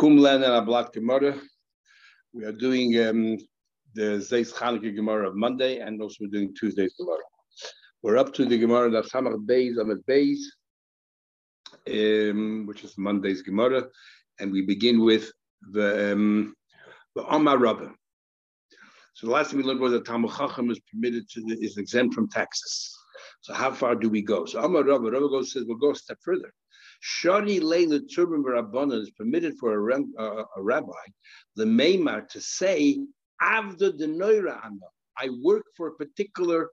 Kumlen and Ablat Gemara. We are doing um, the Zeis Chanukah Gemara of Monday, and also we're doing Tuesday's Gemara. We're up to the Gemara that Samach Beis Amad Beis, um, which is Monday's Gemara, and we begin with the um, the Amar Rabbah. So the last thing we learned was that Talmud Chacham is permitted to is exempt from taxes. So how far do we go? So Amar Rabbah, Rabbah goes says we'll go a step further. Shani Leila Turban Rabbanan is permitted for a, uh, a rabbi, the Maymar, to say, Avda de Noira I work for a particular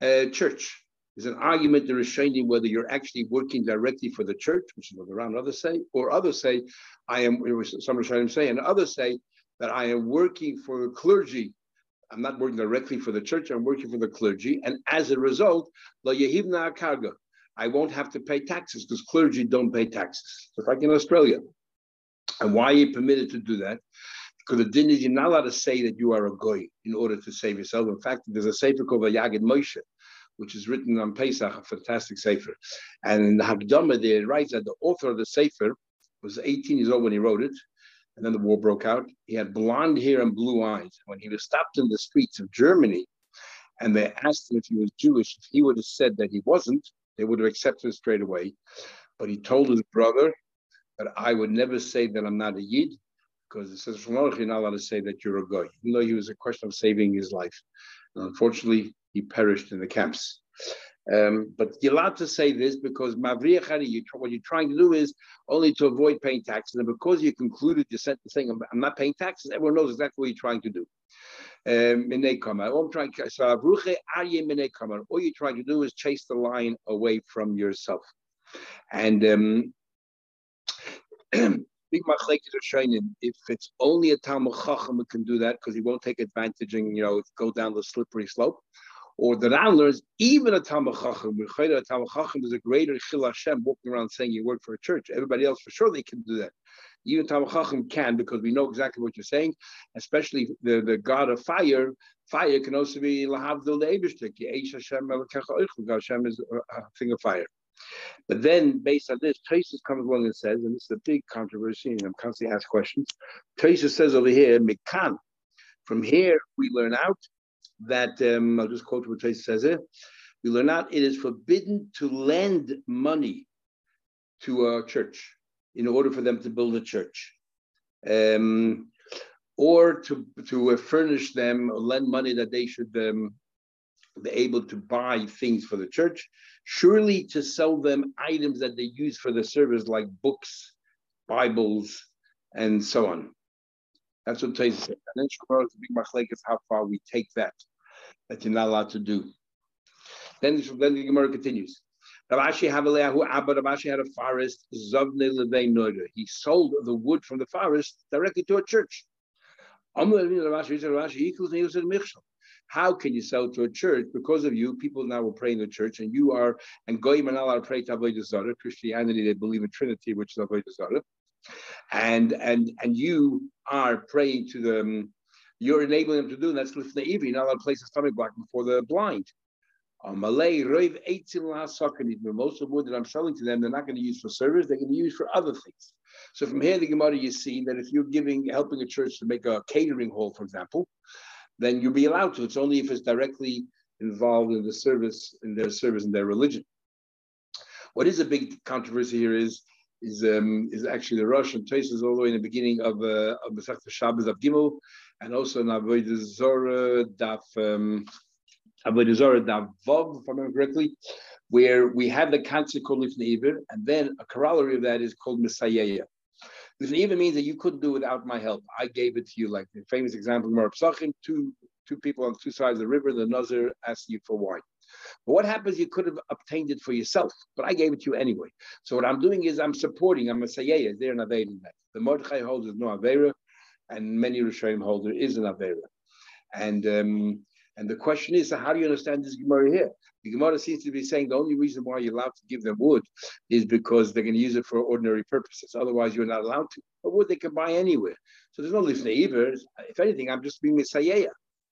uh, church. There's an argument is showing whether you're actually working directly for the church, which is what around others say, or others say, I am, some Rishonim say, and others say that I am working for the clergy. I'm not working directly for the church, I'm working for the clergy. And as a result, La Yehivna Karga, I won't have to pay taxes because clergy don't pay taxes. Just like in Australia. And why are you permitted to do that? Because the din is you're not allowed to say that you are a goy in order to save yourself. In fact, there's a sefer called Yagid Moshe, which is written on Pesach, a fantastic sefer. And in the Hagdama, there it writes that the author of the sefer was 18 years old when he wrote it. And then the war broke out. He had blonde hair and blue eyes. When he was stopped in the streets of Germany, and they asked him if he was Jewish, if he would have said that he wasn't, they would have accepted it straight away. But he told his brother that I would never say that I'm not a Yid, because it says from you're not allowed to say that you're a guy, even though he was a question of saving his life. And unfortunately, he perished in the camps. Um, but you're allowed to say this because Mavriachari, you, what you're trying to do is only to avoid paying taxes. And because you concluded your sentence saying, I'm, I'm not paying taxes, everyone knows exactly what you're trying to do. Um, all I'm trying so all you're trying to do is chase the lion away from yourself. And um, big machlekes are shining. If it's only a Talmud Chacham who can do that because he won't take advantage and you know go down the slippery slope, or the Ran learns even a Talmud Chacham. A Talmud Chacham is a greater Chil Hashem walking around saying you work for a church. Everybody else for sure they can do that. Even Talmud Chacham can because we know exactly what you're saying. Especially the, the God of fire. Fire can also be Lahavdil the Eibishtik. Hashem Hashem is a thing of fire. But then, based on this, Tosis comes along and says, and this is a big controversy, and I'm constantly asked questions. Tosis says over here, Mikan. From here, we learn out that um, I'll just quote what Tracy says here. We learn out it is forbidden to lend money to a church in order for them to build a church, um, or to to furnish them or lend money that they should um, be able to buy things for the church. Surely to sell them items that they use for the service, like books, Bibles, and so on. That's what Taisa said. And then Shemar is big machlek is how far we take that, that you're not allowed to do. Then, then the Gemara continues. Ravashi Havaleahu Abba Ravashi had a forest, Zavne Levei Noida. He sold the wood from the forest directly to a church. How can you sell to a church? Because of you, people now will pray in the church, and you are, and Goyim allowed to pray to Avodah Zarah. Christianity, they believe in Trinity, which is Avodah Zarah and and and you are praying to them, you're enabling them to do, and that's lifnei. You're not allowed to place a stomach block before the blind. Malay Most of the wood that I'm selling to them, they're not going to use for service; they're going to use for other things. So from here, the Gemara, you see that if you're giving, helping a church to make a catering hall, for example, then you'll be allowed to. It's only if it's directly involved in the service, in their service, in their religion. What is a big controversy here is is um, is actually the Russian traces all the way in the beginning of uh, of Masech Shabbos of Gimel, and also in Avodah Zorah Daf um, Avodah Zorah Daf Vav, if I remember correctly, where we have the concept called Lifnei and then a corollary of that is called mesayeia. Lifnei means that you couldn't do without my help. I gave it to you, like the famous example, Mar Psachim, two two people on two sides of the river, the Nazir asked you for wine. But what happens? You could have obtained it for yourself, but I gave it to you anyway. So what I'm doing is I'm supporting. I'm a sayeh. They're an avera that. The Mordechai holds is no avera, and many Rishonim hold there is an avera. And um, and the question is, so how do you understand this Gemara here? The Gemara seems to be saying the only reason why you're allowed to give them wood is because they're going to use it for ordinary purposes. Otherwise, you're not allowed to. But wood they can buy anywhere. So there's no lifnei either. If anything, I'm just being mesayeia.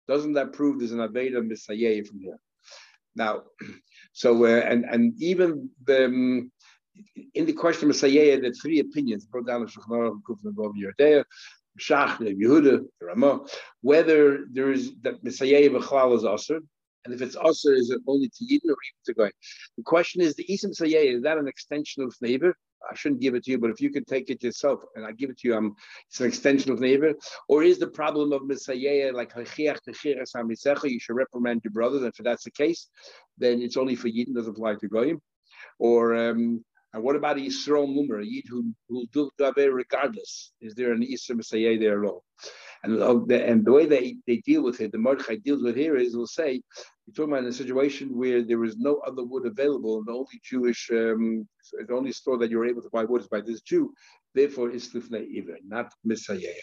Doesn't that prove there's an Aveda mesayeia from here? Now, so uh, and and even the um, in the question of mesayeia, there are three opinions brought down Shulchan Aruch Yoreh Deah, Shach, Yehuda, Ramah, whether there is that mesayeia Bechlal is Asr, and if it's Asr, is it only to Yidden or even to Goy? The question is, the Isim mesayeia, is that an extension of neighbor? I shouldn't give it to you, but if you could take it yourself and I give it to you, um, it's an extension of neighbor. Or is the problem of mesayeia like you should reprimand your brothers, and if that's the case, then it's only for Yidden, doesn't apply to Goyim. Or um, and what about Yisrael Mumra, a Yid who will do Daber regardless? Is there an Isra mesayeia there at all? And, the, and the way they, they deal with it, the Mordechai deals with here is, will say, you're talking about a situation where there is no other wood available, and the only Jewish, um, the only store that you're able to buy wood is by this Jew. Therefore, it's Lifnei Iver, not mesayeia.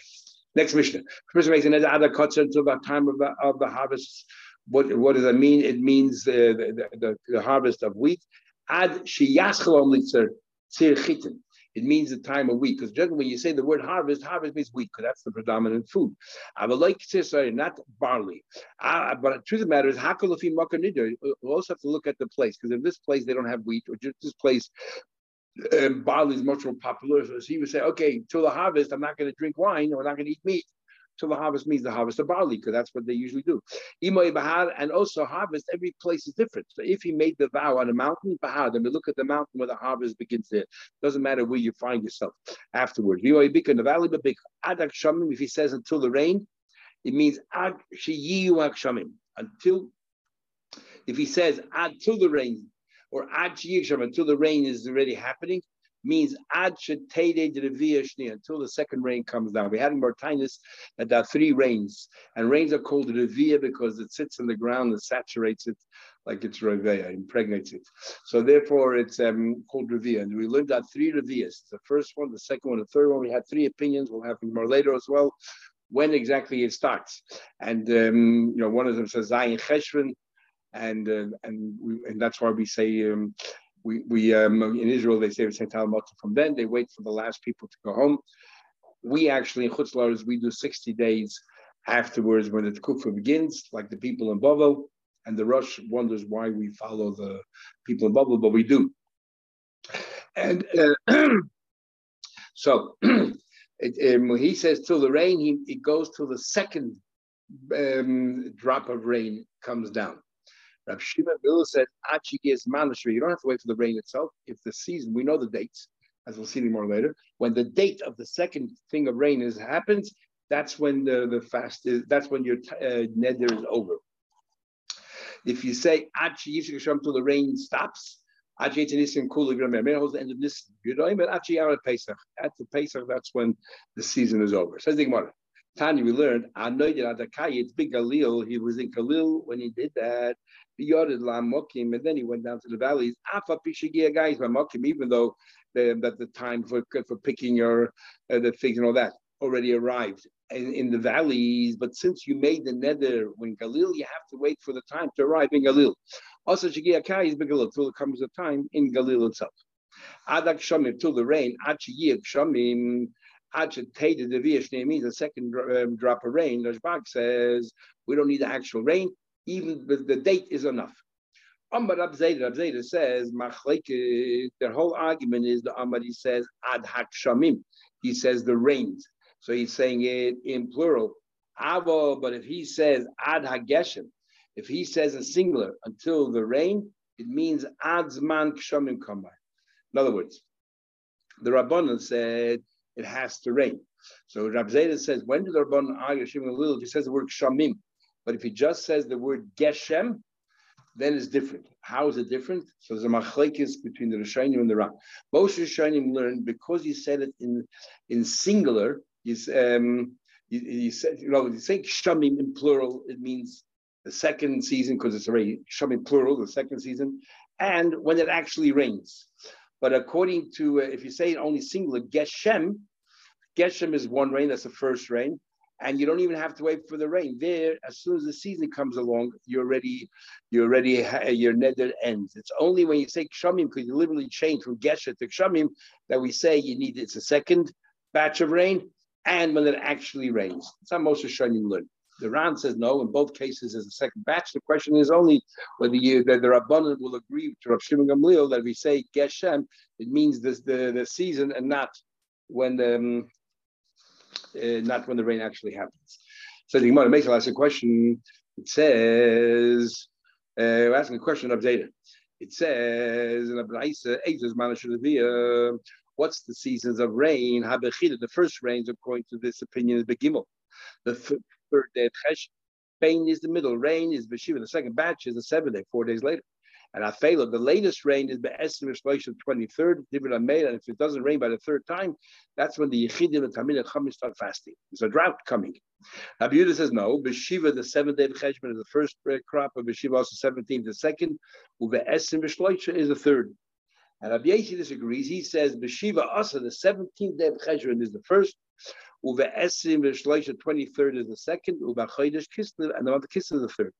Next Mishnah. First makes an other until the time of the, of the harvest. What, what does that mean? It means uh, the, the, the, harvest of wheat. Ad it means the time of wheat. Because generally, when you say the word harvest, harvest means wheat, because that's the predominant food. I would like to say, not barley. Uh, but the truth of the matter is, we also have to look at the place, because in this place they don't have wheat, or just this place, um, barley is much more popular. So he would say, okay, till the harvest, I'm not going to drink wine, or I'm not going to eat meat. So the harvest means the harvest of barley, because that's what they usually do. And also harvest, every place is different. So if he made the vow on a mountain, Bahar, then we look at the mountain where the harvest begins there. Doesn't matter where you find yourself afterwards. In the valley, Adak Shamim, if he says until the rain, it means Ad Shiyu. Until, if he says until the rain, or until the rain is already happening, means ad until the second rain comes down. We had in Martinus that there are three rains, and rains are called revia because it sits in the ground and saturates it like it's revia, impregnates it. So therefore, it's um, called revia. And we learned that three revias: the first one, the second one, the third one. We had three opinions. We'll have more later as well. When exactly it starts, and um, you know, one of them says Zayin Cheshvan, and uh, and we, and that's why we say um, we, we um, in Israel they say from then they wait for the last people to go home. We actually in Chutz Laaretz we do 60 days afterwards when the Kufa begins, like the people in Bavel, and the Rosh wonders why we follow the people in Bavel, but we do. And uh, so it, um, he says till the rain, he it goes till the second um, drop of rain comes down. Rav Shimon Bill said, Achigis Manashri. You don't have to wait for the rain itself. If the season, we know the dates, as we'll see more later. When the date of the second thing of rain is happens, that's when the, the fast is, that's when your uh, neder is over. If you say Achi Yishik till the rain stops, Achi Nisim Kula holds the end of this Yudoim, but Achi Pesach. At the Pesach, that's when the season is over. Says the Gemara. Tanya, we learned, I know that it's big Galil. He was in Galil when he did that. And then he went down to the valleys. Guys even though the, that the time for for picking your uh, the figs and all that already arrived in, in, the valleys. But since you made the neder when Galil, you have to wait for the time to arrive in Galil. Also, Shagia Kai is Galil till it comes a time in Galil itself. Adak Shamim till the rain. Achiyik Shamim agitated the second um, drop of rain. Rashbag says we don't need the actual rain, even with the date is enough. Amar Abzeda, Abzeda says, their whole argument is the Amar, he says, ad hakshamim. He says the rains. So he's saying it in plural. Avo, but if he says ad hageshem, if he says a singular until the rain, it means adsman kshamim by. In other words, the Rabbanon said it has to rain. So Rab Zayda says, when did Rabban argue Shimon If he says the word shamim, but if he just says the word geshem, then it's different. How is it different? So there's a machlekes between the Rishonim and the Ram. Most Rishonim learned because he said it in in singular. He's um, he, he said you know you say shamim in plural, it means the second season because it's already shamim plural, the second season, and when it actually rains. But according to, uh, if you say it only singular, Geshem, Geshem is one rain, that's the first rain. And you don't even have to wait for the rain. There, as soon as the season comes along, you're ready, you're ready, your neder ends. It's only when you say Kshamim, because you literally change from Geshem to Kshamim, that we say you need, it's a second batch of rain, and when it actually rains. That's how most of Shanim learn. The Ran says no. In both cases, as a second batch. The question is only whether you, that the Rabbanan will agree to Rav Shimon Gamliel that if we say Geshem, it means this, the the season and not when the um, uh, not when the rain actually happens. So the Gemara makes a last question. It says, uh, we're asking a question of data. It says in Abraisa, what's the seasons of rain? The first rains, according to this opinion, is Begimel. The third day of Chesh. Rain is the middle. Rain is Beshiva. The second batch is the seventh day, four days later. And Afela, the latest rain is Be'esim Rishlosh, the 23rd, Divin and if it doesn't rain by the third time, that's when the Yechidim and Tamid and start fasting. There's a drought coming. Rabbi says no. Beshiva, the seventh day of Cheshvan, is the first uh, crop, of Beshiva also 17th, the second. Uve'esim Rishlosh is the third. And Rabbi disagrees. He says Beshiva also, the 17th day of Cheshvan is the first. Uve Esim V'Shloisha, 23rd is the second, Uve Chodesh Kislev, and the month of Kislev is the third.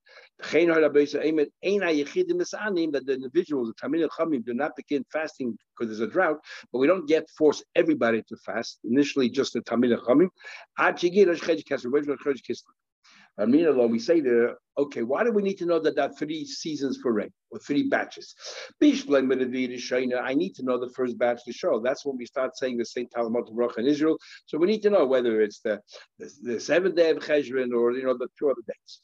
That the individuals, the Tamil Chamim, do not begin fasting because there's a drought, but we don't get force everybody to fast. Initially, just the Tamil Chamim. Kislev? Amina we say there, okay, why do we need to know that there are three seasons for rain or three batches? I need to know the first batch to show. That's when we start saying the Saint Talmud Baruch in Israel. So we need to know whether it's the, the, the seventh day of Cheshvan or you know the two other days.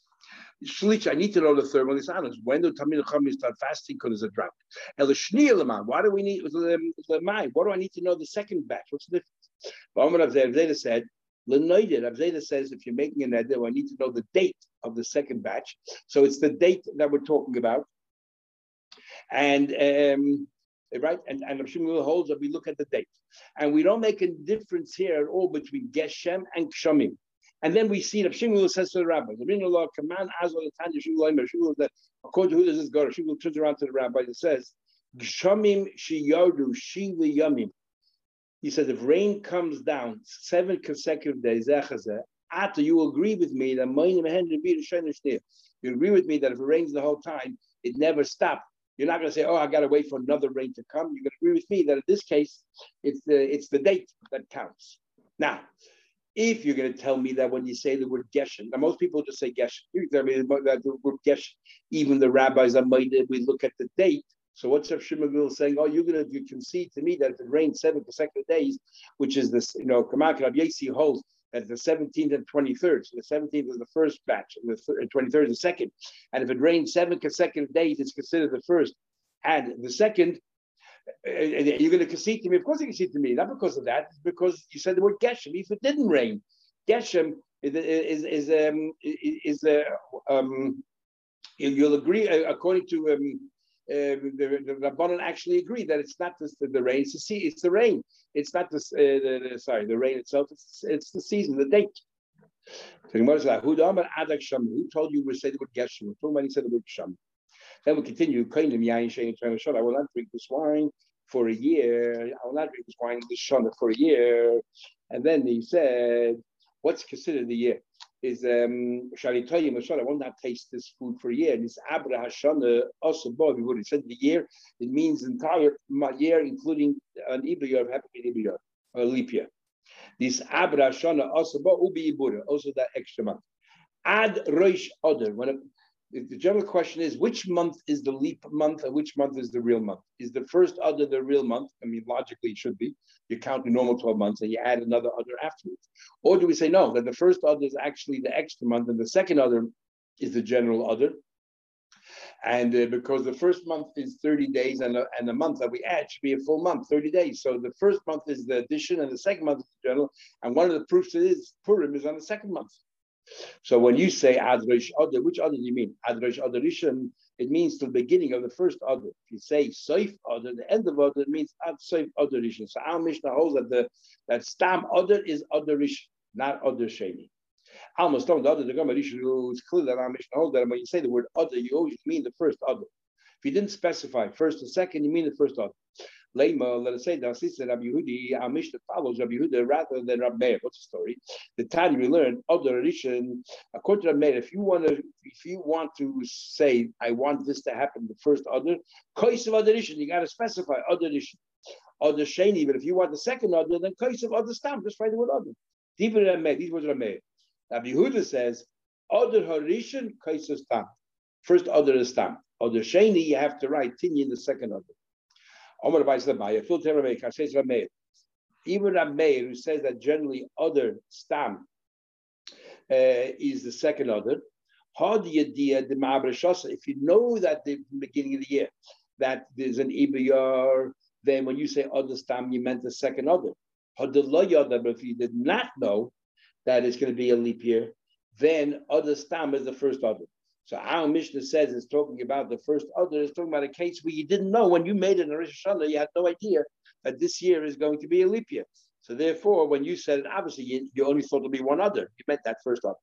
Shlich, I need to know the third one thermal honest. When do Tamil Chachamim start fasting because there's a drought? El Why do we need the, the? What do I need to know the second batch? What's the difference? Zayda said Lenoided, Avzeda says if you're making an edit, I need to know the date of the second batch. So it's the date that we're talking about. And um, right, and, and Rav holds that we look at the date. And we don't make a difference here at all between Geshem and Kshomim. And then we see that Shmuel says to the rabbi, the command that according to who does this go? Shmuel turns around to the rabbi and says, Gshamim shiyodu shiva yamim. He says, if rain comes down seven consecutive days, after you agree with me that you agree with me that if it rains the whole time, it never stopped. You're not going to say, "Oh, I got to wait for another rain to come." You're going to agree with me that in this case, it's the it's the date that counts. Now, if you're going to tell me that when you say the word geshen, now most people just say geshen. You tell me that the word geshen. Even the rabbis are made we look at the date. So what's Rav Shimon saying? Oh, you're gonna you concede to me that if it rains seven consecutive days, which is this, you know, Kamak Rav holds that the 17th and 23rd. So the 17th is the first batch, and the 23rd is the second. And if it rains seven consecutive days, it's considered the first. And the second, you're going to concede to me. Of course, you concede to me. Not because of that. Because you said the word Geshem. If it didn't rain, Geshem is is is um, is uh, um, you'll agree uh, according to um, uh, the, the Rabbanon actually agree that it's not just the, the rain, it's the sea, it's the rain. It's not the, uh, the, the, sorry, the rain itself, it's, it's the season, the date. So who told you we said the word Geshem? Who many said the word Sham? Then we continue. I will not drink this wine for a year. I will not drink this wine this shana for a year. And then he said, what's considered the year? Is um Sharitoyim I will not taste this food for a year. This Abra Hashana also we would have said the year, it means entire year, including an Ibiyar of Happy Ibiyar, a leap year. This Abra Hashana also Ubi Ibura, also that extra month. Ad Roish Oder, when the general question is which month is the leap month and which month is the real month? Is the first other the real month? I mean, logically it should be. You count the normal 12 months and you add another other afterwards. Or do we say no, that the first other is actually the extra month and the second other is the general other? And uh, because the first month is 30 days and a, and a month that we add should be a full month, 30 days. So the first month is the addition and the second month is the general. And one of the proofs is Purim is on the second month. So when you say Adrosh Adar, which Adar do you mean? Adrosh Adarishan, it means the beginning of the first Adar. If you say Seif Adar, the end of Adar, it means Ad Seif. So our Mishnah holds that the that Stam Adar is Adarish, not Adar Sheni. Almost don't the other the Gemara it's clear that our Mishnah holds that when you say the word Adar, you always mean the first Adar. If you didn't specify first and second, you mean the first Adar. Lema, let us say that since Rabbi Yehudi, our Mishnah follows Rabbi Yehuda rather than Rabbi Meir. What's the story? The time we learned of the Rishon, according to Rabbi Meir, if you want to, if you want to say, I want this to happen, the first other, Kois of other you got to specify other Rishon. Other Sheni, but if you want the second other, then Kois of other stamp, just write the word other. Deeper than Meir, these words are Meir. Rabbi Yehuda says, Other Harishan, of Tam. First other is Tam. Other Sheni, you have to write Tinyi in the second other. Omar Ramei, Kashes Ramei. Even Ramei, who says that generally other Stam uh, is the second other. If you know that the beginning of the year that there's an Ibiyar, then when you say other stam, you meant the second other. But if you did not know that it's going to be a leap year, then other stam is the first other. So our Mishnah says it's talking about the first other, it's talking about a case where you didn't know when you made it in Rosh you had no idea that this year is going to be a leap year. So therefore, when you said it, obviously you, you only thought it would be one other. You meant that first other.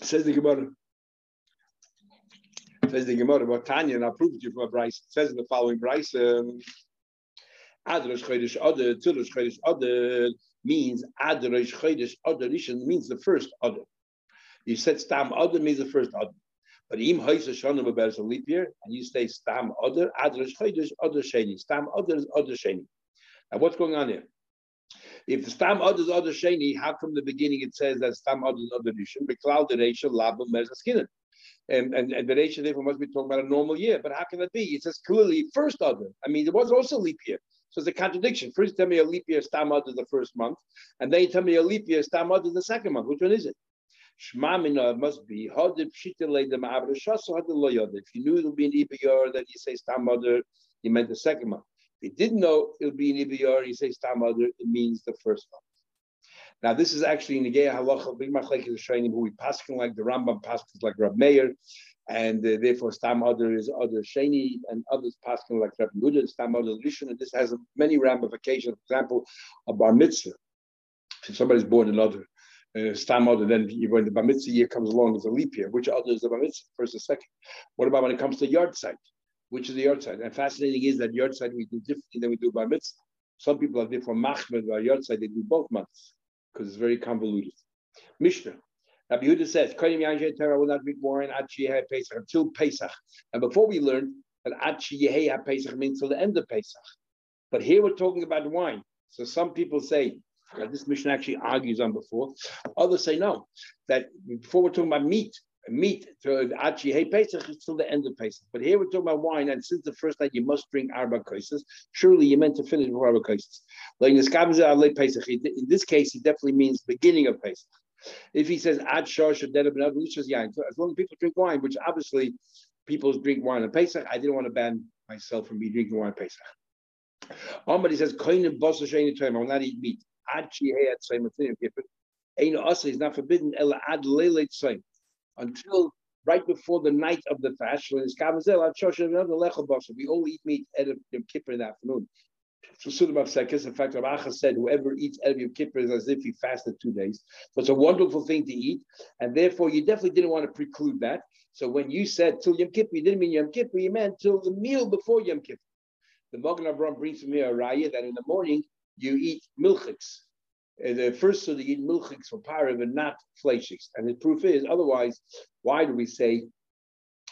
Says the Gemara. Says the Gemara about Tanya, and I'll prove it to you from a Bryce. Says in the following Bryce, um, Adrosh Chodesh Other, Tilosh Chodesh Other means Adrosh Chodesh Rishon means the first Other. You said Stam Other means the first Other. But im Hoysa Shonim about a leap year, and you say Stam Other, Adrosh Chodesh Other Sheni. Stam Other is Other Sheni. Now what's going on here? If the stam other is other sheni, how from the beginning it says that stam other is other rishon? Beklal the reisha laba mezaskinan. And, and, and the reisha therefore must be talking about a normal year. But how can that be? It says clearly first other. I mean, there was also leap year. So it's a contradiction. First, tell me a leap year stam other the first month, and then you tell me a leap year stam other the second month. Which one is it? Shmamina must be If you knew it would be an Ibiyar, then you say Stam other, you meant the second month. If he didn't know it would be an Ibiyar, he says Stam other, it means the first month. Now, this is actually Negei Halacha, Big Machlek is training who we paskin like the Rambam paskins like Rab Meir, and uh, therefore Stam Other is Other Sheni, and others paskin like Rab Yehuda, Stam Other Rishon, and this has many ramifications. For example, a bar mitzvah. If somebody's born another, uh, Other, then when the bar mitzvah year comes along, it's a leap year. Which other is the bar mitzvah, first or second? What about when it comes to yahrzeit? Which is the yahrzeit? And fascinating is that yahrzeit we do differently than we do bar mitzvah. Some people are different machmed by yahrzeit, they do both months because it's very convoluted. Mishnah. Rabbi Yehuda says, Torah will not drink wine Pesach until Pesach. And before we learned that Ad Pesach means till the end of Pesach. But here we're talking about wine. So some people say, Uh, this mission actually argues on before. Others say no, that before we're talking about meat, meat to Hey Pesach is till the end of Pesach. But here we're talking about wine, and since the first night you must drink Arba Kaisis, surely you meant to finish before Arba Kaisis. Like in this case, it definitely means beginning of Pesach. If he says Ad Shosh or Yain, as long as people drink wine, which obviously people drink wine on Pesach, I didn't want to ban myself from me drinking wine on Pesach. Somebody says, Koinim Bosa Shayni I will not eat meat. Ad Shihei Ad Saim Ain't Asa is not forbidden, Ela Ad Saim until right before the night of the fast. We all eat meat at Yom Kippur in the afternoon. So of Sekis, in fact, Rav said, whoever eats Erev Yom Kippur is as if he fasted two days. So it's a wonderful thing to eat, and therefore you definitely didn't want to preclude that. So when you said till Yom Kippur, you didn't mean Yom Kippur, you meant till the meal before Yom Kippur. The Magen Avraham brings from here a raya that in the morning you eat milchiks, the first so they eat milchiks for parav and not fleishiks. And the proof is, otherwise, why do we say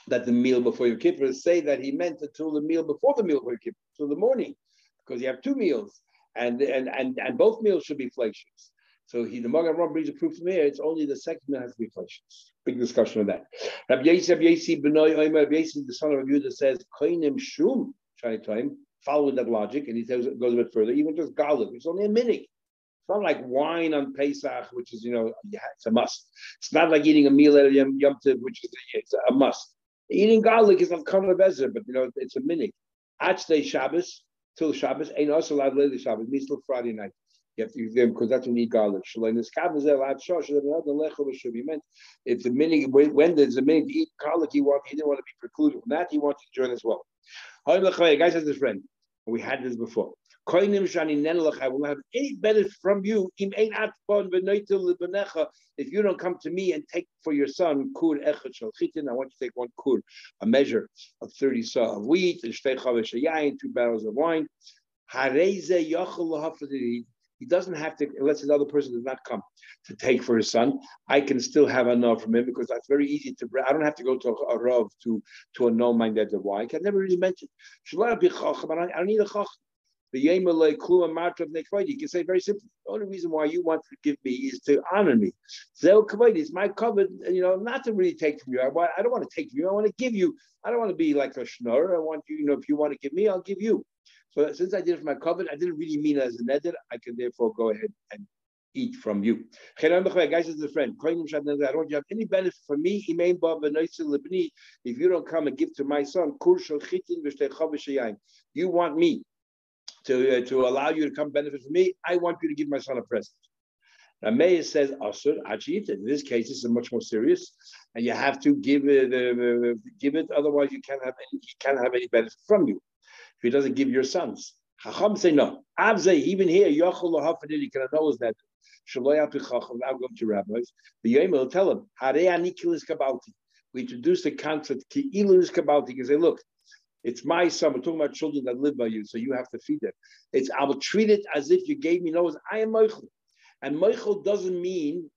that the meal before Yom Kippur say that he meant until the meal before the meal before Yom Kippur, till the morning, because you have two meals, and and and, and both meals should be fleishiks. So he, the Magen Ram brings a proof from here. It's only the second meal has to be fleishiks. Big discussion on that. Rabbi Yossi, Rabbi Benoy the son of Rabbi Yehuda says, "Koinim shum." Time, following that logic, and he says, goes a bit further. Even just garlic, it's only a minute. It's not like wine on Pesach, which is, you know, it's a must. It's not like eating a meal at Yom, Yom Tiv, which is a, it's a must. Eating garlic is not common bezer, but you know, it's a minig. Achday Shabbos till Shabbos ain't also allowed later Shabbos, means till Friday night. You have to use them because that's when you eat garlic. If the minig when there's a minig to eat garlic, he want he didn't want to be precluded from that. He wanted to join as well. Guys, has his friend. We had this before. I will have any benefit from you. If you don't come to me and take for your son kur I want you to take one kur, a measure of 30 saw of wheat, and two barrels of wine. He doesn't have to, unless another person does not come to take for his son. I can still have enough from him because that's very easy to. I don't have to go to a rav to to a no minded why. I can never really mention. I don't need a chach. The You can say very simply, the only reason why you want to give me is to honor me. Is my covenant, you know, not to really take from you. I, I don't want to take from you. I want to give you. I don't want to be like a schnorr. I want you, you know, if you want to give me, I'll give you. So since I did it for my covenant, I didn't really mean it as a neder. I can therefore go ahead and eat from you. Guys, as a friend, I don't want you have any benefit from me. If you don't come and give to my son, you want me to, uh, to allow you to come benefit from me. I want you to give my son a present. Now, Meir says, Asur, Achit. In this case, this is much more serious, and you have to give it, uh, give it. Otherwise, you can't have any, he can't have any benefit from you if he doesn't give your sons. Chacham say no. Avze, even here, Yochel Lohafadid, he can is that Shaloy Chacham, I'll go to rabbis. The Yom will tell him, Hare Anikilis Kabalti. We introduce the concept, Ki'ilis Kabalti, because say, look, it's my son. We're talking about children that live by you, so you have to feed them. It's I will treat it as if you gave me nose. I am Moichel. And Moichel doesn't mean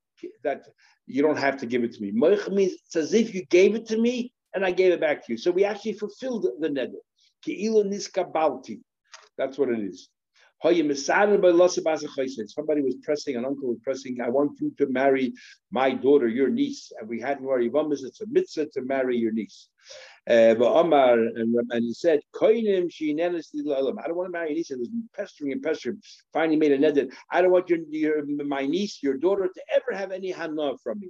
that you don't have to give it to me. Moichel means it's as if you gave it to me and I gave it back to you. So we actually fulfilled the neder. Ki'ilu niska balti. That's what it is. Somebody was pressing, an uncle was pressing, I want you to marry my daughter, your niece. And we hadn't worried, it's a mitzvah to marry your niece. Uh, but Omar, and, and he said, I don't want to marry your niece. It was pestering and pestering. Finally made a net I don't want your, your my niece, your daughter, to ever have any hana from me.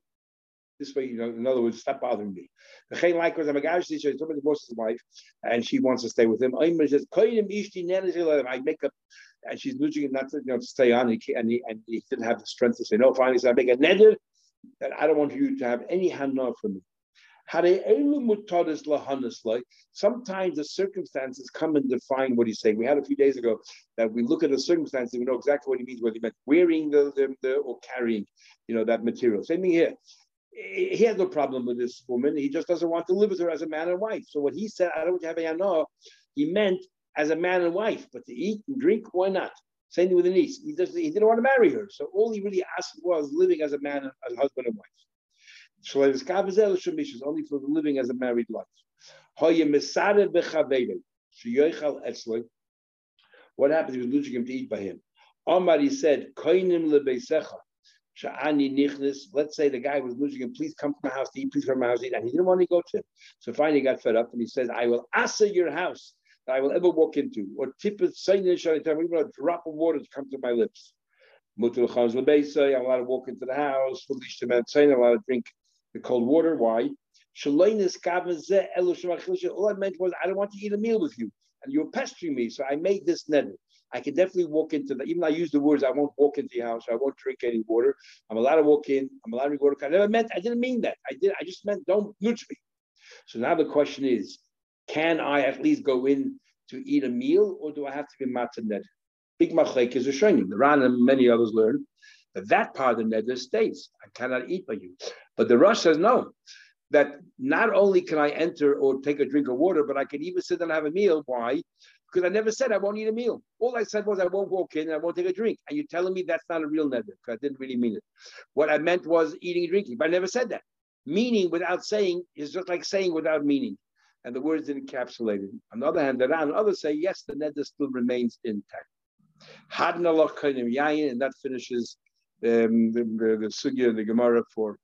This way, you know, in other words, stop bothering me. Likewise, I'm a guy, she's somebody divorced his wife, and she wants to stay with him. I make up and she's losing it not to, you know, to stay on, and he, and he, and he didn't have the strength to say no. Finally, said, I make a neder that I don't want you to have any hana from me. Sometimes the circumstances come and define what he's saying. We had a few days ago that we look at the circumstances, we know exactly what he means, whether he meant wearing the, the, the or carrying, you know, that material. Same thing here. He has no problem with this woman. He just doesn't want to live with her as a man and wife. So what he said, I don't have a yana, he meant as a man and wife, but to eat and drink, why not? Same thing with the niece. He, does, he didn't want to marry her. So all he really asked was living as a man, as a husband and wife. Only for the living as a married life. What happens? He was losing him to eat by him. Omar, he said, Let's say the guy was losing him, please come to my house to eat, please come to my house to eat. And he didn't want to go to him. So finally he got fed up and he says, I will asa your house that I will ever walk into, or tip it, say even a drop of water to come to my lips. I'm allowed to walk into the house, I'm allowed to drink the cold water. Why? All I meant was I don't want to eat a meal with you, and you're pestering me, so I made this neder. I can definitely walk into the. Even I use the words, I won't walk into your house. I won't drink any water. I'm allowed to walk in. I'm allowed to drink water. I never meant. I didn't mean that. I did. I just meant don't nudge me. So now the question is, can I at least go in to eat a meal, or do I have to be matzah Big machlek is a shonim. The Ran and many others learn that that part of the neder states, I cannot eat by you. But the Rosh says no, that not only can I enter or take a drink of water, but I can even sit and have a meal. Why? Because I never said I won't eat a meal. All I said was I won't walk in and I won't take a drink. And you're telling me that's not a real neder, because I didn't really mean it. What I meant was eating and drinking, but I never said that. Meaning without saying is just like saying without meaning and the words encapsulated. On the other hand, the Ran, others say, yes, the neder still remains intact. Hadna and that finishes um, the, the, the sugya, the Gemara for